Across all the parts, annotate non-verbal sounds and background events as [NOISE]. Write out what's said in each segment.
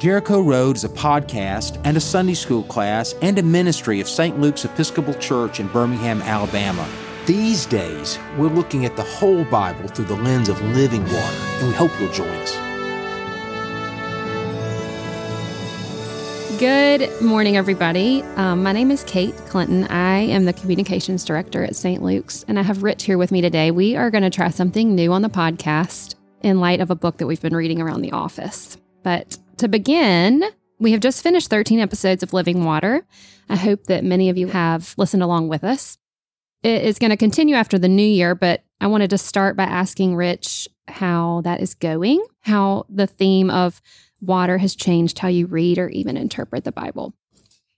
Jericho Road is a podcast and a Sunday school class and a ministry of St. Luke's Episcopal Church in Birmingham, Alabama. These days, we're looking at the whole Bible through the lens of living water, and we hope you'll join us. Good morning, everybody. Um, my name is Kate Clinton. I am the communications director at St. Luke's, and I have Rich here with me today. We are going to try something new on the podcast in light of a book that we've been reading around the office. But to begin, we have just finished 13 episodes of Living Water. I hope that many of you have listened along with us. It is going to continue after the new year, but I wanted to start by asking Rich how that is going, how the theme of water has changed how you read or even interpret the Bible.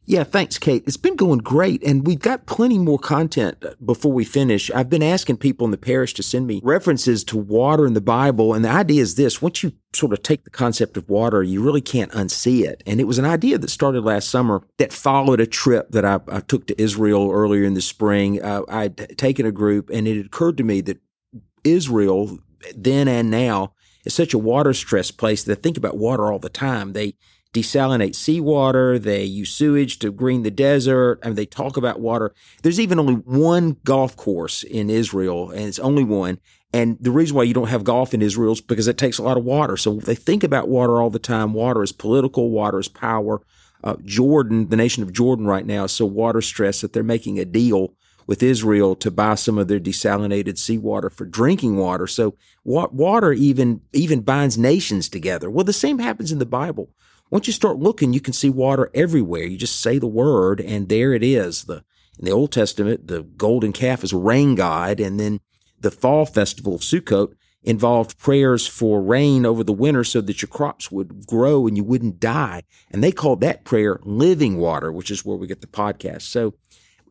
Yeah, thanks, Kate. It's been going great, and we've got plenty more content before we finish. I've been asking people in the parish to send me references to water in the Bible, and the idea is this once you sort of take the concept of water, you really can't unsee it. And it was an idea that started last summer that followed a trip that I, I took to Israel earlier in the spring. Uh, I'd taken a group, and it occurred to me that Israel, then and now, is such a water stressed place that they think about water all the time. They desalinate seawater, they use sewage to green the desert, and they talk about water. There's even only one golf course in Israel, and it's only one. And the reason why you don't have golf in Israel is because it takes a lot of water. So they think about water all the time. Water is political, water is power. Uh, Jordan, the nation of Jordan right now, is so water stressed that they're making a deal with Israel to buy some of their desalinated seawater for drinking water. So water even even binds nations together. Well, the same happens in the Bible. Once you start looking, you can see water everywhere. You just say the word, and there it is. The in the Old Testament, the golden calf is a rain god, and then the fall festival of Sukkot involved prayers for rain over the winter so that your crops would grow and you wouldn't die. And they called that prayer living water, which is where we get the podcast. So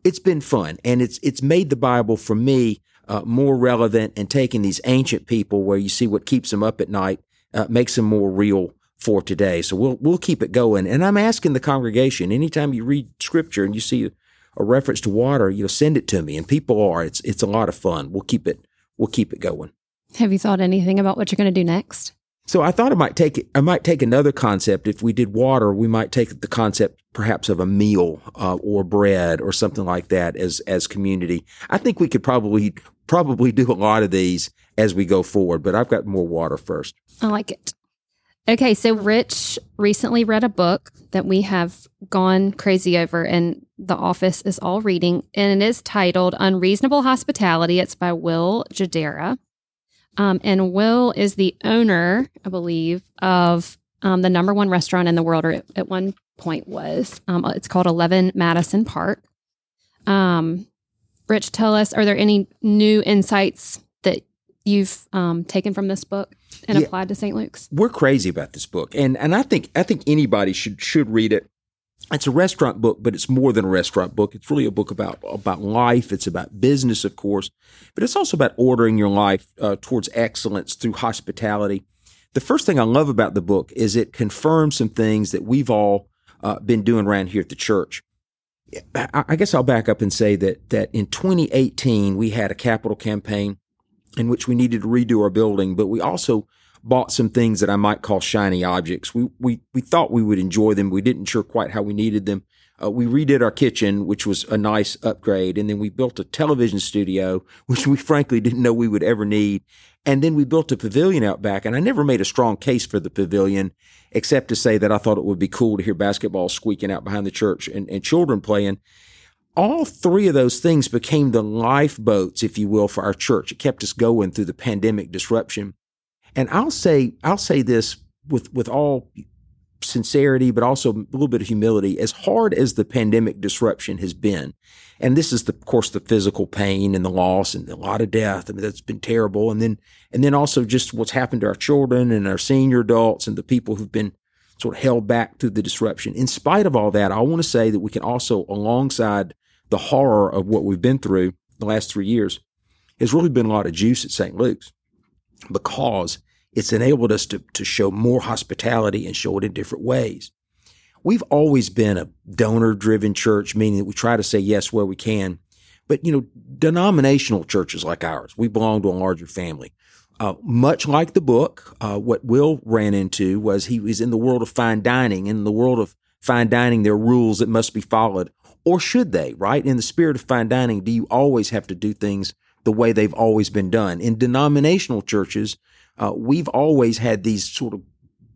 it's been fun and it's it's made the Bible for me uh, more relevant and taking these ancient people where you see what keeps them up at night uh, makes them more real for today. So we'll we'll keep it going. And I'm asking the congregation anytime you read scripture and you see a reference to water, you know, send it to me. And people are it's it's a lot of fun. We'll keep it we'll keep it going. Have you thought anything about what you're going to do next? So I thought I might take I might take another concept. If we did water, we might take the concept perhaps of a meal uh, or bread or something like that as as community. I think we could probably probably do a lot of these as we go forward. But I've got more water first. I like it. Okay, so Rich recently read a book that we have gone crazy over, and the office is all reading, and it is titled Unreasonable Hospitality. It's by Will Guidara. Um, and Will is the owner, I believe, of um, the number one restaurant in the world, or at one point was. Um, it's called 11 Madison Park. Um, Rich, tell us, are there any new insights that you've um, taken from this book and yeah, applied to St. Luke's? We're crazy about this book, and and I think I think anybody should should read it. It's a restaurant book, but it's more than a restaurant book. It's really a book about about life. It's about business, of course, but it's also about ordering your life uh, towards excellence through hospitality. The first thing I love about the book is it confirms some things that we've all uh, been doing around here at the church. I guess I'll back up and say that that in 2018 we had a capital campaign in which we needed to redo our building, but we also bought some things that I might call shiny objects. We we we thought we would enjoy them. We didn't sure quite how we needed them. Uh, we redid our kitchen, which was a nice upgrade, and then we built a television studio, [LAUGHS] which we frankly didn't know we would ever need. And then we built a pavilion out back, and I never made a strong case for the pavilion, except to say that I thought it would be cool to hear basketball squeaking out behind the church and, and children playing all three of those things became the lifeboats, if you will, for our church. It kept us going through the pandemic disruption. And I'll say, I'll say this with, with all sincerity, but also a little bit of humility. As hard as the pandemic disruption has been, and this is the, of course, the physical pain and the loss and a lot of death. I mean, that's been terrible. And then, and then also just what's happened to our children and our senior adults and the people who've been sort of held back through the disruption. In spite of all that, I want to say that we can also, alongside the horror of what we've been through the last three years, has really been a lot of juice at St. Luke's because it's enabled us to, to show more hospitality and show it in different ways. We've always been a donor driven church, meaning that we try to say yes where we can. But, you know, denominational churches like ours, we belong to a larger family. Uh, much like the book, uh, what Will ran into was he was in the world of fine dining. In the world of fine dining, there are rules that must be followed, or should they? Right? In the spirit of fine dining, do you always have to do things the way they've always been done? In denominational churches, uh, we've always had these sort of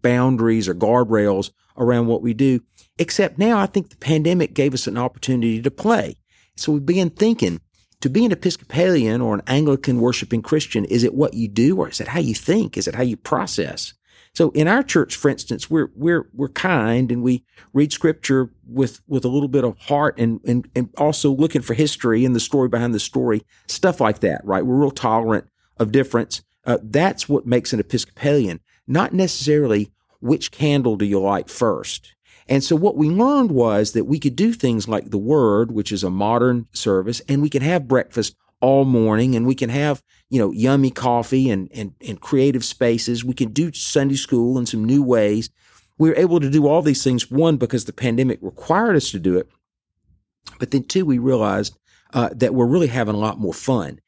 boundaries or guardrails around what we do. Except now, I think the pandemic gave us an opportunity to play. So we began thinking to be an Episcopalian or an Anglican worshiping Christian, is it what you do or is it how you think? Is it how you process? So in our church, for instance, we're we're we're kind and we read scripture with with a little bit of heart and and, and also looking for history and the story behind the story, stuff like that, right? We're real tolerant of difference. Uh, that's what makes an Episcopalian, not necessarily which candle do you light first. And so what we learned was that we could do things like the Word, which is a modern service, and we could have breakfast all morning and we can have, you know, yummy coffee and, and, and creative spaces. We can do Sunday school in some new ways. We were able to do all these things, one, because the pandemic required us to do it. But then two, we realized uh, that we're really having a lot more fun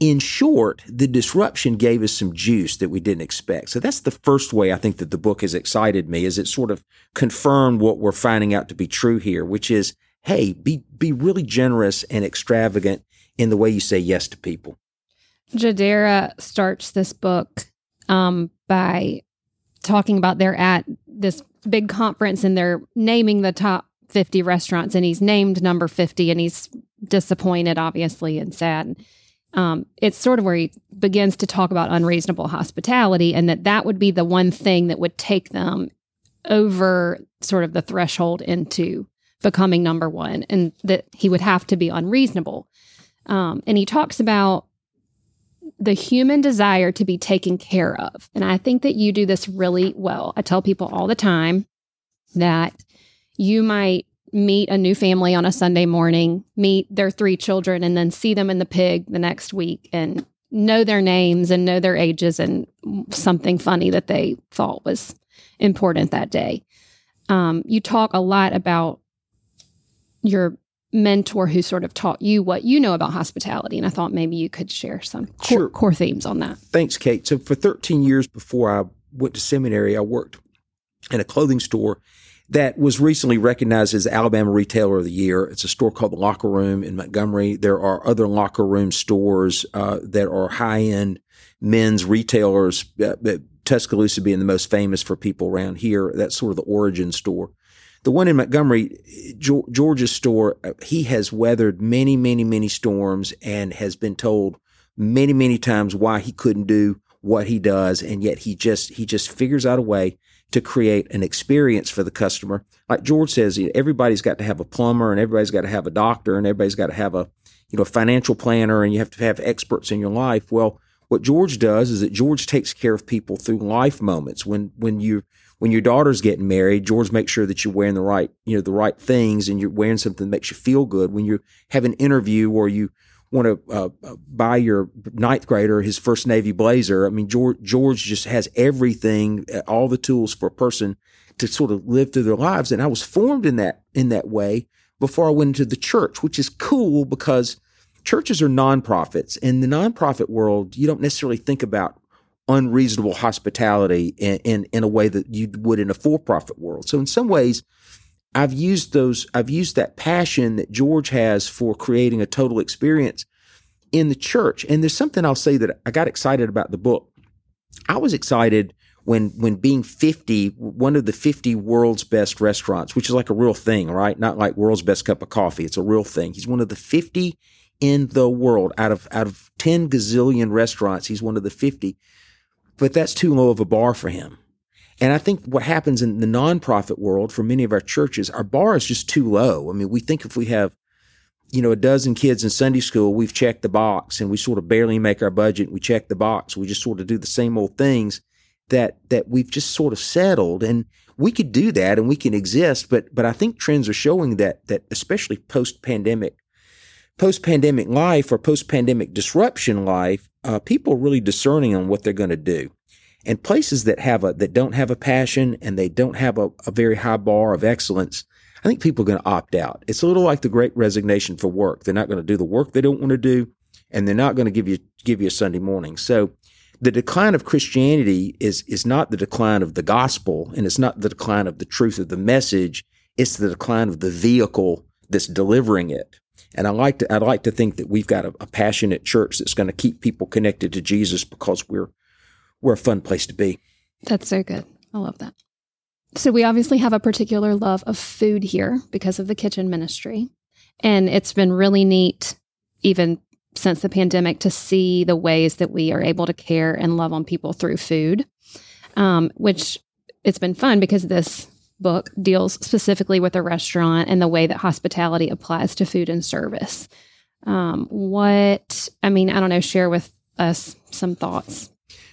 in short, the disruption gave us some juice that we didn't expect. So that's the first way I think that the book has excited me is it sort of confirmed what we're finding out to be true here, which is, hey, be, be really generous and extravagant in the way you say yes to people. Guidara starts this book um, by talking about they're at this big conference and they're naming the top 50 restaurants and he's named number 50 and he's disappointed obviously and sad um, it's sort of where he begins to talk about unreasonable hospitality and that that would be the one thing that would take them over sort of the threshold into becoming number one and that he would have to be unreasonable. Um, and he talks about the human desire to be taken care of. And I think that you do this really well. I tell people all the time that you might meet a new family on a Sunday morning, meet their three children, and then see them in the pig the next week and know their names and know their ages and something funny that they thought was important that day. Um, you talk a lot about your mentor who sort of taught you what you know about hospitality. And I thought maybe you could share some core, sure. core themes on that. Thanks, Kate. So for 13 years before I went to seminary, I worked in a clothing store that was recently recognized as Alabama Retailer of the Year. It's a store called the Locker Room in Montgomery. There are other locker room stores uh, that are high end men's retailers. Uh, Tuscaloosa being the most famous for people around here. That's sort of the origin store. The one in Montgomery, George's store, uh, he has weathered many, many, many storms and has been told many, many times why he couldn't do what he does, and yet he just he just figures out a way to create an experience for the customer. Like George says, everybody's got to have a plumber and everybody's got to have a doctor and everybody's got to have a, you know, financial planner and you have to have experts in your life. Well, what George does is that George takes care of people through life moments. When when you when your daughter's getting married, George makes sure that you're wearing the right, you know, the right things and you're wearing something that makes you feel good. When you have an interview or you want to uh, uh, buy your ninth grader his first Navy blazer. I mean, George, George just has everything, uh, all the tools for a person to sort of live through their lives. And I was formed in that in that way before I went into the church, which is cool because churches are nonprofits. In the nonprofit world, you don't necessarily think about unreasonable hospitality in, in, in a way that you would in a for-profit world. So in some ways, I've used those, I've used that passion that George has for creating a total experience in the church. And there's something I'll say that I got excited about the book. I was excited when when being 50, one of the 50 world's best restaurants, which is like a real thing, right? Not like world's best cup of coffee. It's a real thing. He's one of the 50 in the world out of out of 10 gazillion restaurants. He's one of the 50. But that's too low of a bar for him. And I think what happens in the nonprofit world for many of our churches, our bar is just too low. I mean, we think if we have, you know, a dozen kids in Sunday school, we've checked the box and we sort of barely make our budget. We check the box. We just sort of do the same old things that, that we've just sort of settled. And we could do that and we can exist. But, but I think trends are showing that, that especially post pandemic, post pandemic life or post pandemic disruption life, uh, people really discerning on what they're going to do. And places that have a that don't have a passion and they don't have a, a very high bar of excellence, I think people are going to opt out. It's a little like the great resignation for work. They're not going to do the work they don't want to do, and they're not going to give you give you a Sunday morning. So the decline of Christianity is is not the decline of the gospel, and it's not the decline of the truth of the message. It's the decline of the vehicle that's delivering it. And I like to I'd like to think that we've got a, a passionate church that's going to keep people connected to Jesus because we're we're a fun place to be. That's so good. I love that. So we obviously have a particular love of food here because of the kitchen ministry. And it's been really neat, even since the pandemic, to see the ways that we are able to care and love on people through food, um, which it's been fun because this book deals specifically with a restaurant and the way that hospitality applies to food and service. Um, what, I mean, I don't know, share with us some thoughts.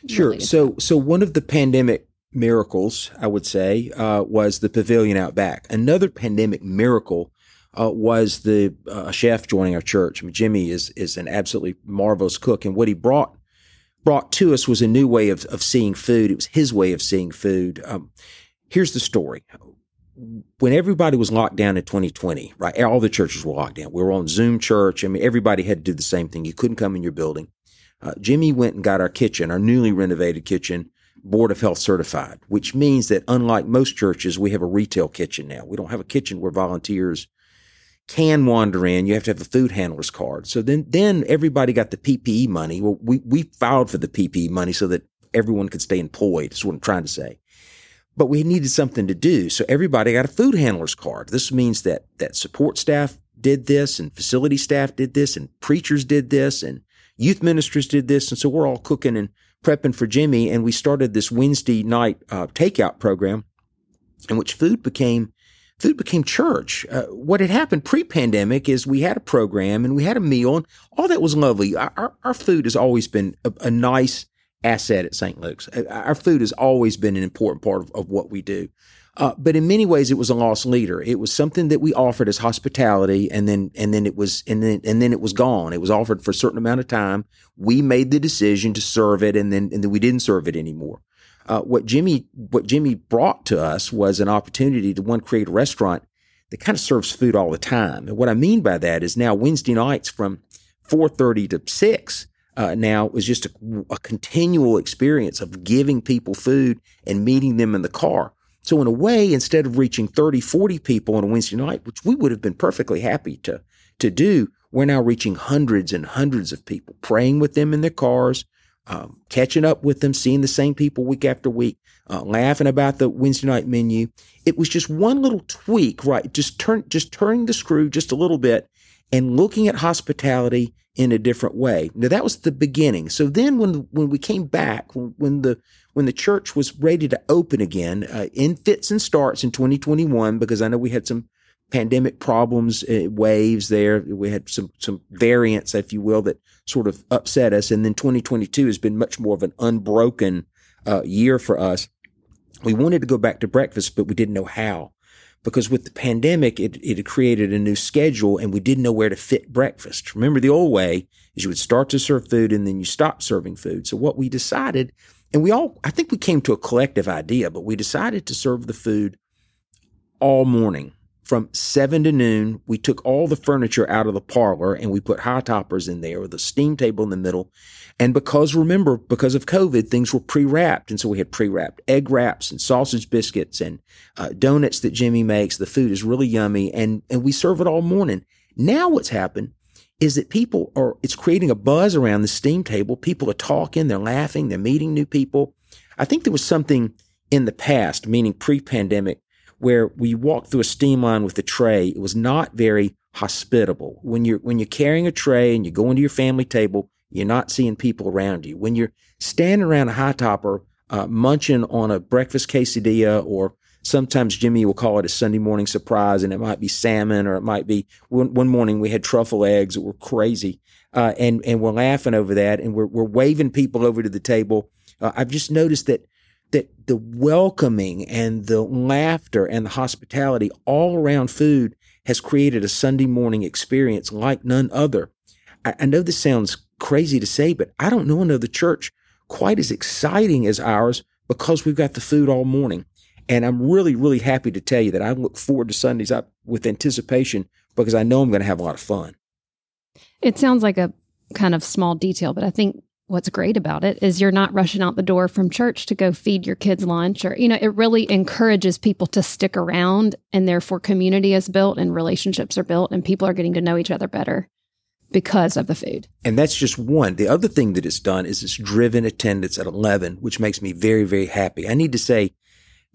Sure. So, so one of the pandemic miracles, I would say, uh, was the pavilion out back. Another pandemic miracle uh, was the uh, chef joining our church. I mean, Jimmy is is an absolutely marvelous cook, and what he brought brought to us was a new way of of seeing food. It was his way of seeing food. Um, here's the story. When everybody was locked down in 2020, right? All the churches were locked down. We were on Zoom church. I mean, everybody had to do the same thing. You couldn't come in your building. Uh, Jimmy went and got our kitchen, our newly renovated kitchen, Board of Health certified, which means that unlike most churches, we have a retail kitchen now. We don't have a kitchen where volunteers can wander in. You have to have a food handler's card. So then, then everybody got the PPP money. Well, we, we filed for the PPP money so that everyone could stay employed, is what I'm trying to say. But we needed something to do. So everybody got a food handler's card. This means that, that support staff did this and facility staff did this and preachers did this and youth ministers did this. And so we're all cooking and prepping for Jimmy, and we started this Wednesday night uh, takeout program in which food became food became church. Uh, what had happened pre-pandemic is we had a program and we had a meal, and all that was lovely. Our, our, food has always been a, a, nice asset at St. Luke's. Uh, our food has always been an important part of, of what we do. Uh, but in many ways, it was a loss leader. It was something that we offered as hospitality, and then and then it was and then and then it was gone. It was offered for a certain amount of time. We made the decision to serve it, and then and then we didn't serve it anymore. Uh, what Jimmy what Jimmy brought to us was an opportunity to one create a restaurant that kind of serves food all the time. And what I mean by that is now Wednesday nights from four thirty to six. Uh, now is just a, a continual experience of giving people food and meeting them in the car so in a way, instead of reaching 30, 40 people on a Wednesday night, which we would have been perfectly happy to, to do, we're now reaching hundreds and hundreds of people, praying with them in their cars, um, catching up with them, seeing the same people week after week, uh, laughing about the Wednesday night menu. It was just one little tweak, right? Just turn, just turning the screw just a little bit and looking at hospitality in a different way. Now that was the beginning. So then when when we came back, when the when the church was ready to open again uh, in fits and starts in 2021 because I know we had some pandemic problems, uh, waves there. We had some some variants, if you will, that sort of upset us. And then 2022 has been much more of an unbroken uh, year for us. We wanted to go back to breakfast, but we didn't know how because with the pandemic, it, it created a new schedule and we didn't know where to fit breakfast. Remember the old way is you would start to serve food and then you stop serving food. So what we decided and we all, I think we came to a collective idea, but we decided to serve the food all morning from seven to noon. We took all the furniture out of the parlor and we put high toppers in there with a steam table in the middle. And because remember, because of COVID, things were pre wrapped. And so we had pre wrapped egg wraps and sausage biscuits and uh, donuts that Jimmy makes. The food is really yummy and, and we serve it all morning. Now what's happened is that people are, it's creating a buzz around the steam table. People are talking, they're laughing, they're meeting new people. I think there was something in the past, meaning pre pandemic, where we walked through a steam line with a tray. It was not very hospitable. When you're, when you're carrying a tray and you go into your family table, you're not seeing people around you. When you're standing around a high topper, uh, munching on a breakfast quesadilla or Sometimes Jimmy will call it a Sunday morning surprise, and it might be salmon, or it might be one, one morning we had truffle eggs that were crazy, uh, and and we're laughing over that, and we're we're waving people over to the table. Uh, I've just noticed that that the welcoming and the laughter and the hospitality all around food has created a Sunday morning experience like none other. I, I know this sounds crazy to say, but I don't know another church quite as exciting as ours because we've got the food all morning. And I'm really, really happy to tell you that I look forward to Sundays up with anticipation because I know I'm going to have a lot of fun. It sounds like a kind of small detail, but I think what's great about it is you're not rushing out the door from church to go feed your kids lunch or you know it really encourages people to stick around and therefore community is built and relationships are built and people are getting to know each other better because of the food. And that's just one. The other thing that it's done is it's driven attendance at 11 which makes me very very happy. I need to say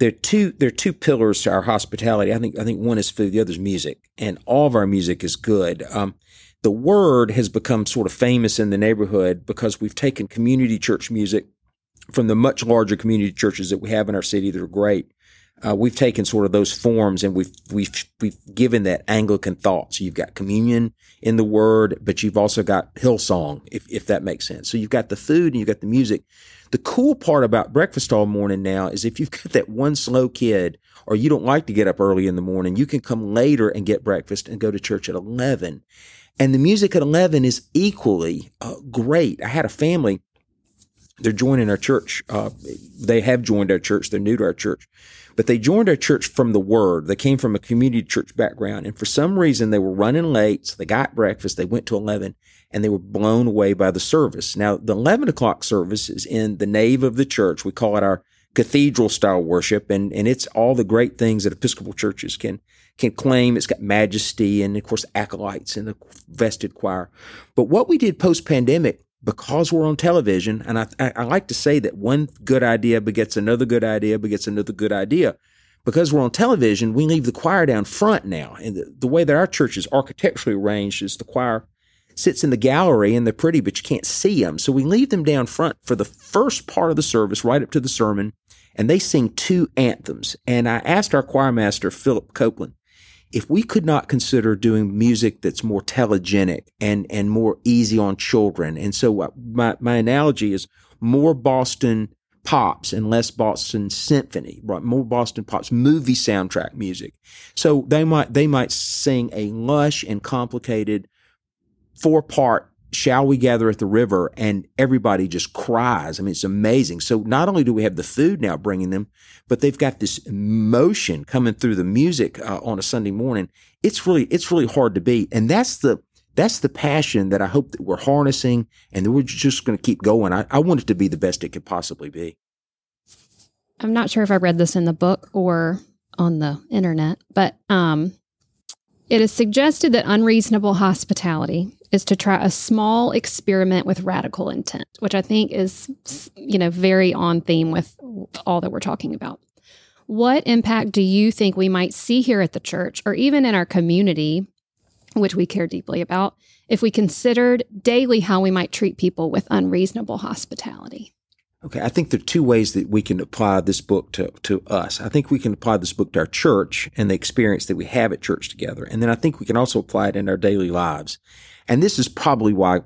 there are two there are two pillars to our hospitality. I think i think one is food the other is music. And all of our music is good. Um, the word has become sort of famous in the neighborhood because we've taken community church music from the much larger community churches that we have in our city that are great. Uh, we've taken sort of those forms and we've we've we've given that Anglican thought. So you've got communion in the word, but you've also got Hillsong, if if that makes sense. So you've got the food and you've got the music. The cool part about breakfast all morning now is if you've [LAUGHS] got that one slow kid or you don't like to get up early in the morning, you can come later and get breakfast and go to church at eleven. And the music at 11 is equally uh, great. I had a family, they're joining our church. Uh, they have joined our church. They're new to our church, but they joined our church from the word. They came from a community church background. And for some reason, they were running late. So they got breakfast. They went to 11 and they were blown away by the service. Now, the 11 o'clock service is in the nave of the church. We call it our cathedral style worship. And, and it's all the great things that Episcopal churches can can claim it's got majesty and of course acolytes and the vested choir. But what we did post pandemic, because we're on television, and I, I, like to say that one good idea begets another good idea begets another good idea. Because we're on television, we leave the choir down front now. And the, the way that our church is architecturally arranged is the choir sits in the gallery and they're pretty, but you can't see them. So we leave them down front for the first part of the service, right up to the sermon, and they sing two anthems. And I asked our choir master, Philip Copeland, if we could not consider doing music that's more telegenic and, and more easy on children. And so my, my analogy is more Boston pops and less Boston symphony, right? More Boston pops, movie soundtrack music. So they might, they might sing a lush and complicated four part shall we gather at the river? And everybody just cries. I mean it's amazing. So not only do we have the food now bringing them but they've got this emotion coming through the music uh, on a sunday morning. It's really it's really hard to beat. And that's the that's the passion that i hope that we're harnessing and that we're just going to keep going. I, I want it to be the best it could possibly be. I'm not sure if i read this in the book or on the internet but um it is suggested that unreasonable hospitality is to try a small experiment with radical intent, which I think is, you know, very on theme with all that we're talking about. What impact do you think we might see here at the church or even in our community, which we care deeply about, if we considered daily how we might treat people with unreasonable hospitality? Okay, I think there are two ways that we can apply this book to, to us. I think we can apply this book to our church and the experience that we have at church together. And then I think we can also apply it in our daily lives. And this is probably why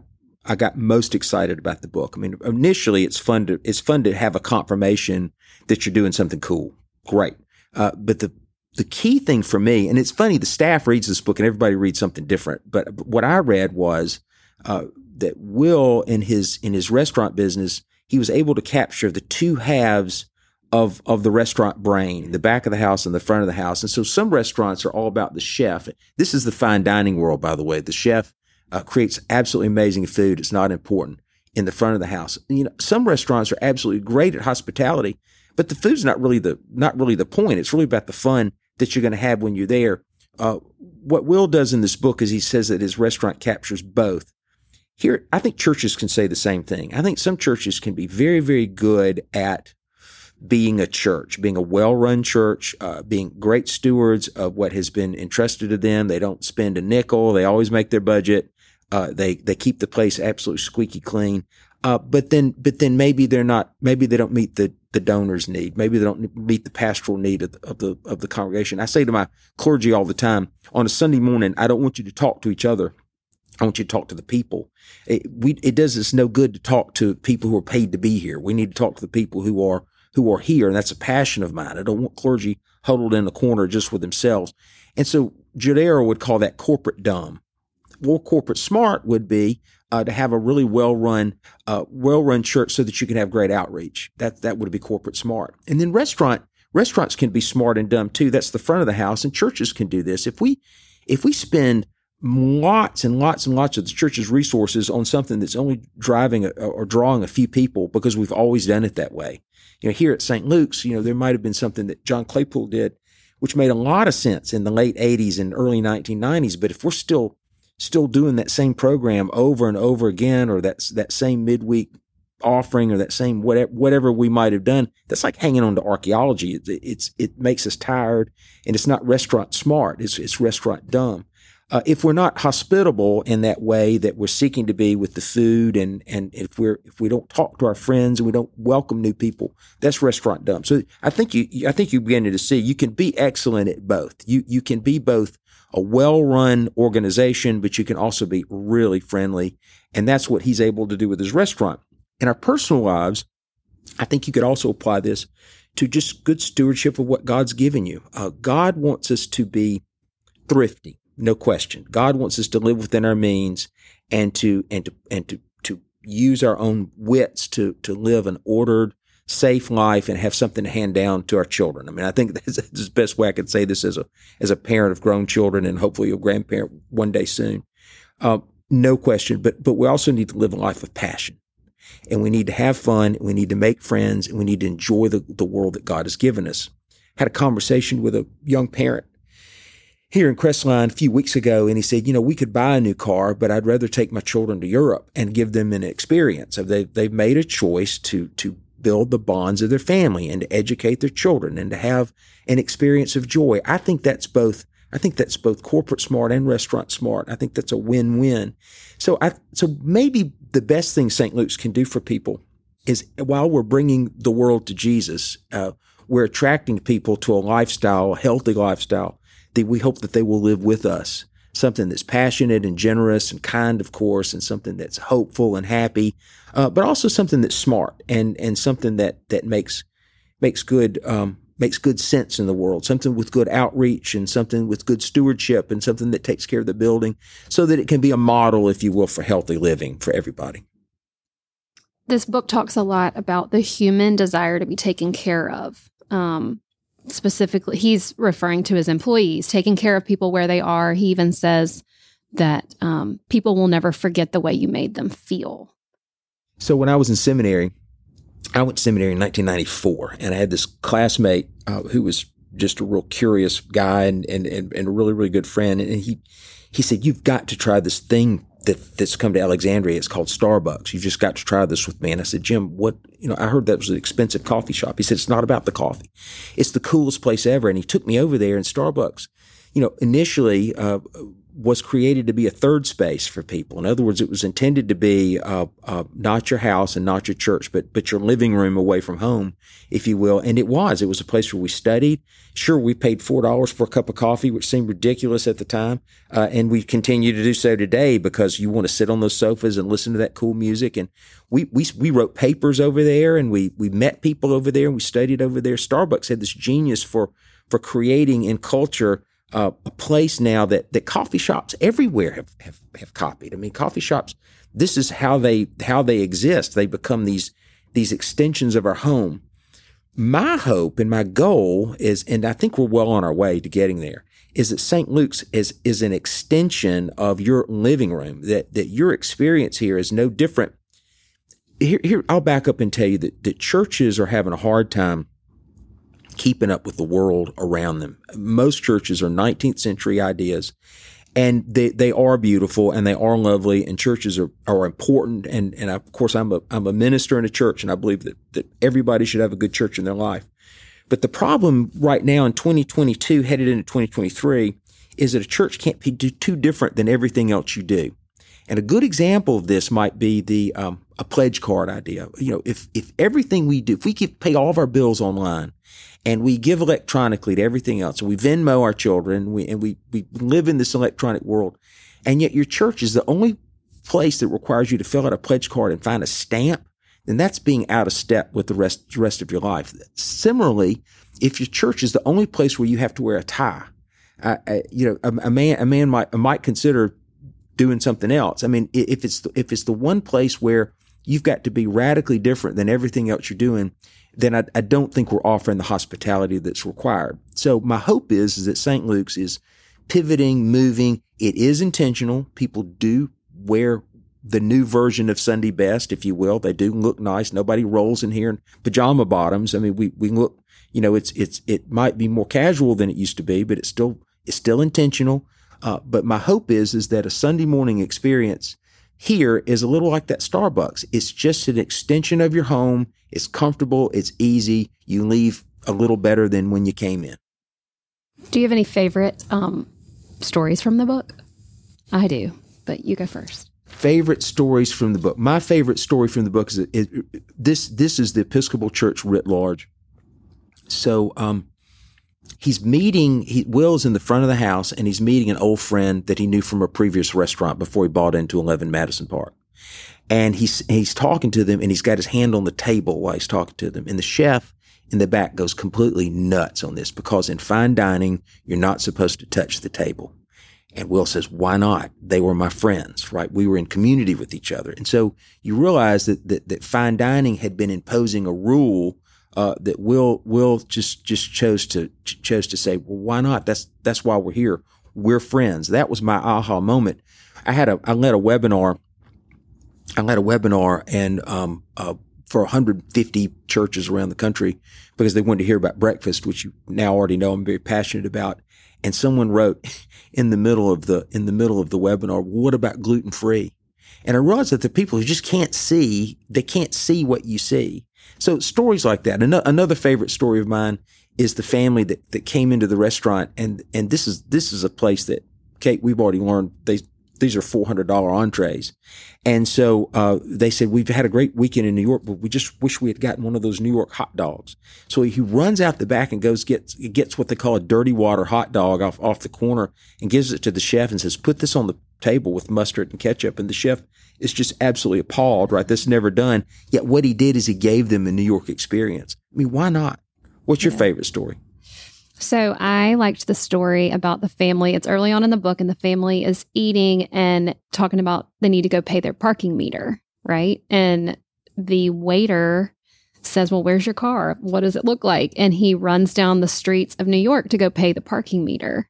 I got most excited about the book. I mean, initially it's fun to, it's fun to have a confirmation that you're doing something cool. Great. Uh, but the, the key thing for me, and it's funny, the staff reads this book and everybody reads something different. But what I read was, uh, that Will in his, in his restaurant business, he was able to capture the two halves of of the restaurant brain, the back of the house and the front of the house. And so some restaurants are all about the chef. This is the fine dining world, by the way. The chef uh, creates absolutely amazing food. It's not important in the front of the house. You know, some restaurants are absolutely great at hospitality, but the food's not really the not really the point. It's really about the fun that you're going to have when you're there. Uh, what Will does in this book is he says that his restaurant captures both. Here, I think churches can say the same thing. I think some churches can be very, very good at being a church, being a well run church, uh, being great stewards of what has been entrusted to them. They don't spend a nickel. They always make their budget. Uh, they, they keep the place absolutely squeaky clean. Uh, but then, but then maybe they're not, maybe they don't meet the, the donor's need. Maybe they don't meet the pastoral need of the, of the, of the congregation. I say to my clergy all the time on a Sunday morning, I don't want you to talk to each other. I want you to talk to the people. It, we, it does us no good to talk to people who are paid to be here. We need to talk to the people who are who are here, and that's a passion of mine. I don't want clergy huddled in a corner just with themselves. And so Guidara would call that corporate dumb. More corporate smart would be uh, to have a really well run, uh, well run church so that you can have great outreach. That that would be corporate smart. And then restaurant restaurants can be smart and dumb too. That's the front of the house, and churches can do this. If we if we spend lots and lots and lots of the church's resources on something that's only driving a, or drawing a few people because we've always done it that way. You know, here at St. Luke's, you know, there might have been something that John Claypool did, which made a lot of sense in the late 80s and early 1990s. But if we're still still doing that same program over and over again, or that that same midweek offering, or that same whatever whatever we might have done, that's like hanging on to archaeology. It, it's it makes us tired, and it's not restaurant smart. It's it's restaurant dumb uh, if we're not hospitable in that way that we're seeking to be with the food and and if we're if we don't talk to our friends and we don't welcome new people that's restaurant dumb so i think you i think you're beginning to see you can be excellent at both you you can be both a well-run organization but you can also be really friendly. And that's what he's able to do with his restaurant. In our personal lives i think you could also apply this to just good stewardship of what god's given you. Uh, god wants us to be thrifty no question. God wants us to live within our means and to and to and to to use our own wits to to live an ordered, safe life and have something to hand down to our children. I mean, I think [LAUGHS] that's, the best way I could say this as a as a parent of grown children and hopefully a grandparent one day soon. Uh, no question, but but we also need to live a life of passion. And we need to have fun, we need to make friends, and we need to enjoy the, the world that God has given us. Had a conversation with a young parent here in Crestline a few weeks ago, and he said, you know, we could buy a new car, but I'd rather take my children to Europe and give them an experience. They, they've made a choice to, to build the bonds of their family and to educate their children and to have an experience of joy. I think that's both, I think that's both corporate smart and restaurant smart. I think that's a win-win. So I, so maybe the best thing St. Luke's can do for people is while we're bringing the world to Jesus, uh, we're attracting people to a lifestyle, a healthy lifestyle that we hope that they will live with us. Something that's passionate and generous and kind, of course, and something that's hopeful and happy, uh, but also something that's smart and and something that that makes makes good um, makes good sense in the world. Something with good outreach and something with good stewardship and something that takes care of the building, so that it can be a model, if you will, for healthy living for everybody. This book talks a lot about the human desire to be taken care of. Um, specifically, he's referring to his employees, taking care of people where they are. He even says that um, people will never forget the way you made them feel. So when I was in seminary, I went to seminary in 1994, and I had this classmate uh, who was just a real curious guy and, and, and, and a really, really good friend. And he, he said, You've got to try this thing that, that's come to Alexandria. It's called Starbucks. You've just got to try this with me. And I said, Jim, what, you know, I heard that was an expensive coffee shop. He said, it's not about the coffee. It's the coolest place ever. And he took me over there and Starbucks, you know, initially, uh, was created to be a third space for people. In other words, it was intended to be uh, uh, not your house and not your church, but but your living room away from home, if you will. And it was. It was a place where we studied. Sure, we paid four dollars for a cup of coffee, which seemed ridiculous at the time, uh, and we continue to do so today because you want to sit on those sofas and listen to that cool music. And we we we wrote papers over there, and we we met people over there, and we studied over there. Starbucks had this genius for for creating in culture uh, a place now that, that coffee shops everywhere have, have, have copied. I mean, coffee shops, this is how they, how they exist. They become these, these extensions of our home. My hope and my goal is, and I think we're well on our way to getting there, is that St. Luke's is, is an extension of your living room, that, that your experience here is no different. Here, here, I'll back up and tell you that, that churches are having a hard time keeping up with the world around them. Most churches are 19th century ideas and they, they are beautiful and they are lovely and churches are, are important. And, and of course, I'm a, I'm a minister in a church and I believe that, that everybody should have a good church in their life. But the problem right now in 2022, headed into 2023, is that a church can't be too different than everything else you do. And a good example of this might be the um, a pledge card idea. You know, if if everything we do, if we could pay all of our bills online, and we give electronically to everything else. we Venmo our children, we, and we, we live in this electronic world. And yet your church is the only place that requires you to fill out a pledge card and find a stamp. Then that's being out of step with the rest, the rest of your life. Similarly, if your church is the only place where you have to wear a tie, uh, uh, you know, a, a, man, a man might, might consider doing something else. I mean, if it's, the, if it's the one place where you've got to be radically different than everything else you're doing, then I, I, don't think we're offering the hospitality that's required. So my hope is, is that St. Luke's is pivoting, moving. It is intentional. People do wear the new version of Sunday best, if you will. They do look nice. Nobody rolls in here in pajama bottoms. I mean, we, we look, you know, it's, it's, it might be more casual than it used to be, but it's still, it's still intentional. Uh, but my hope is, is that a Sunday morning experience here is a little like that Starbucks. It's just an extension of your home. It's comfortable. It's easy. You leave a little better than when you came in. Do you have any favorite um, stories from the book? I do, but you go first. Favorite stories from the book. My favorite story from the book is, is this. This is the Episcopal Church writ large. So, um, he's meeting. He, Will's in the front of the house, and he's meeting an old friend that he knew from a previous restaurant before he bought into Eleven Madison Park. And he's he's talking to them, and he's got his hand on the table while he's talking to them. And the chef in the back goes completely nuts on this because in fine dining, you're not supposed to touch the table. And Will says, why not? They were my friends, right? We were in community with each other. And so you realize that, that, that fine dining had been imposing a rule uh, that Will Will just just chose to chose to say, well, why not? That's that's why we're here. We're friends. That was my aha moment. I had a I led a webinar. I led a webinar and um, uh, for 150 churches around the country because they wanted to hear about breakfast, which you now already know I'm very passionate about. And someone wrote [LAUGHS] in the middle of the in the middle of the webinar, "What about gluten free?" And I realized that the people who just can't see, they can't see what you see. So stories like that. Another favorite story of mine is the family that, that came into the restaurant and, and this is, this is a place that Kate, we've already learned they, these are $400 entrees. And so, uh, they said, we've had a great weekend in New York, but we just wish we had gotten one of those New York hot dogs. So he runs out the back and goes, gets, gets what they call a dirty water hot dog off, off the corner and gives it to the chef and says, put this on the table with mustard and ketchup. And the chef is just absolutely appalled, right? That's never done. Yet what he did is he gave them a New York experience. I mean, why not? What's your yeah. favorite story? So I liked the story about the family. It's early on in the book, and the family is eating and talking about they need to go pay their parking meter, right? And the waiter says, Well, where's your car? What does it look like? And he runs down the streets of New York to go pay the parking meter.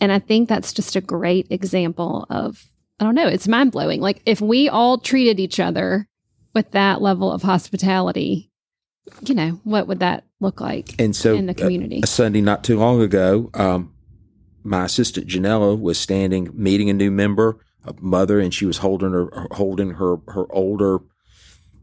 And I think that's just a great example of, I don't know, it's mind blowing. Like if we all treated each other with that level of hospitality, you know, what would that look like and so in the community? A, a Sunday not too long ago, um, my assistant Janella was standing meeting a new member, a mother, and she was holding her holding her her older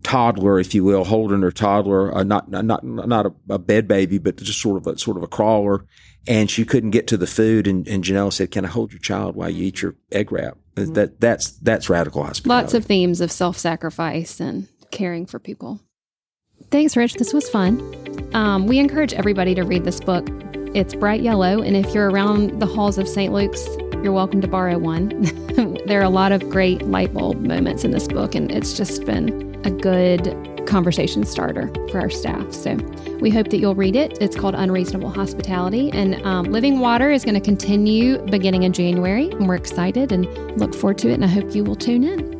toddler, if you will, holding her toddler, uh, not not not a, a, bed baby, but just sort of a sort of a crawler, and she couldn't get to the food. And, and Janelle said, "Can I hold your child while you eat your egg wrap?" Mm-hmm. That that's that's radical hospitality. Lots of themes of self sacrifice and caring for people. Thanks, Rich. This was fun. Um, we encourage everybody to read this book. It's bright yellow, and if you're around the halls of St. Luke's, you're welcome to borrow one. [LAUGHS] there are a lot of great light bulb moments in this book, and it's just been a good conversation starter for our staff. So we hope that you'll read it. It's called Unreasonable Hospitality. And um, Living Water is going to continue beginning in January. And we're excited and look forward to it. And I hope you will tune in.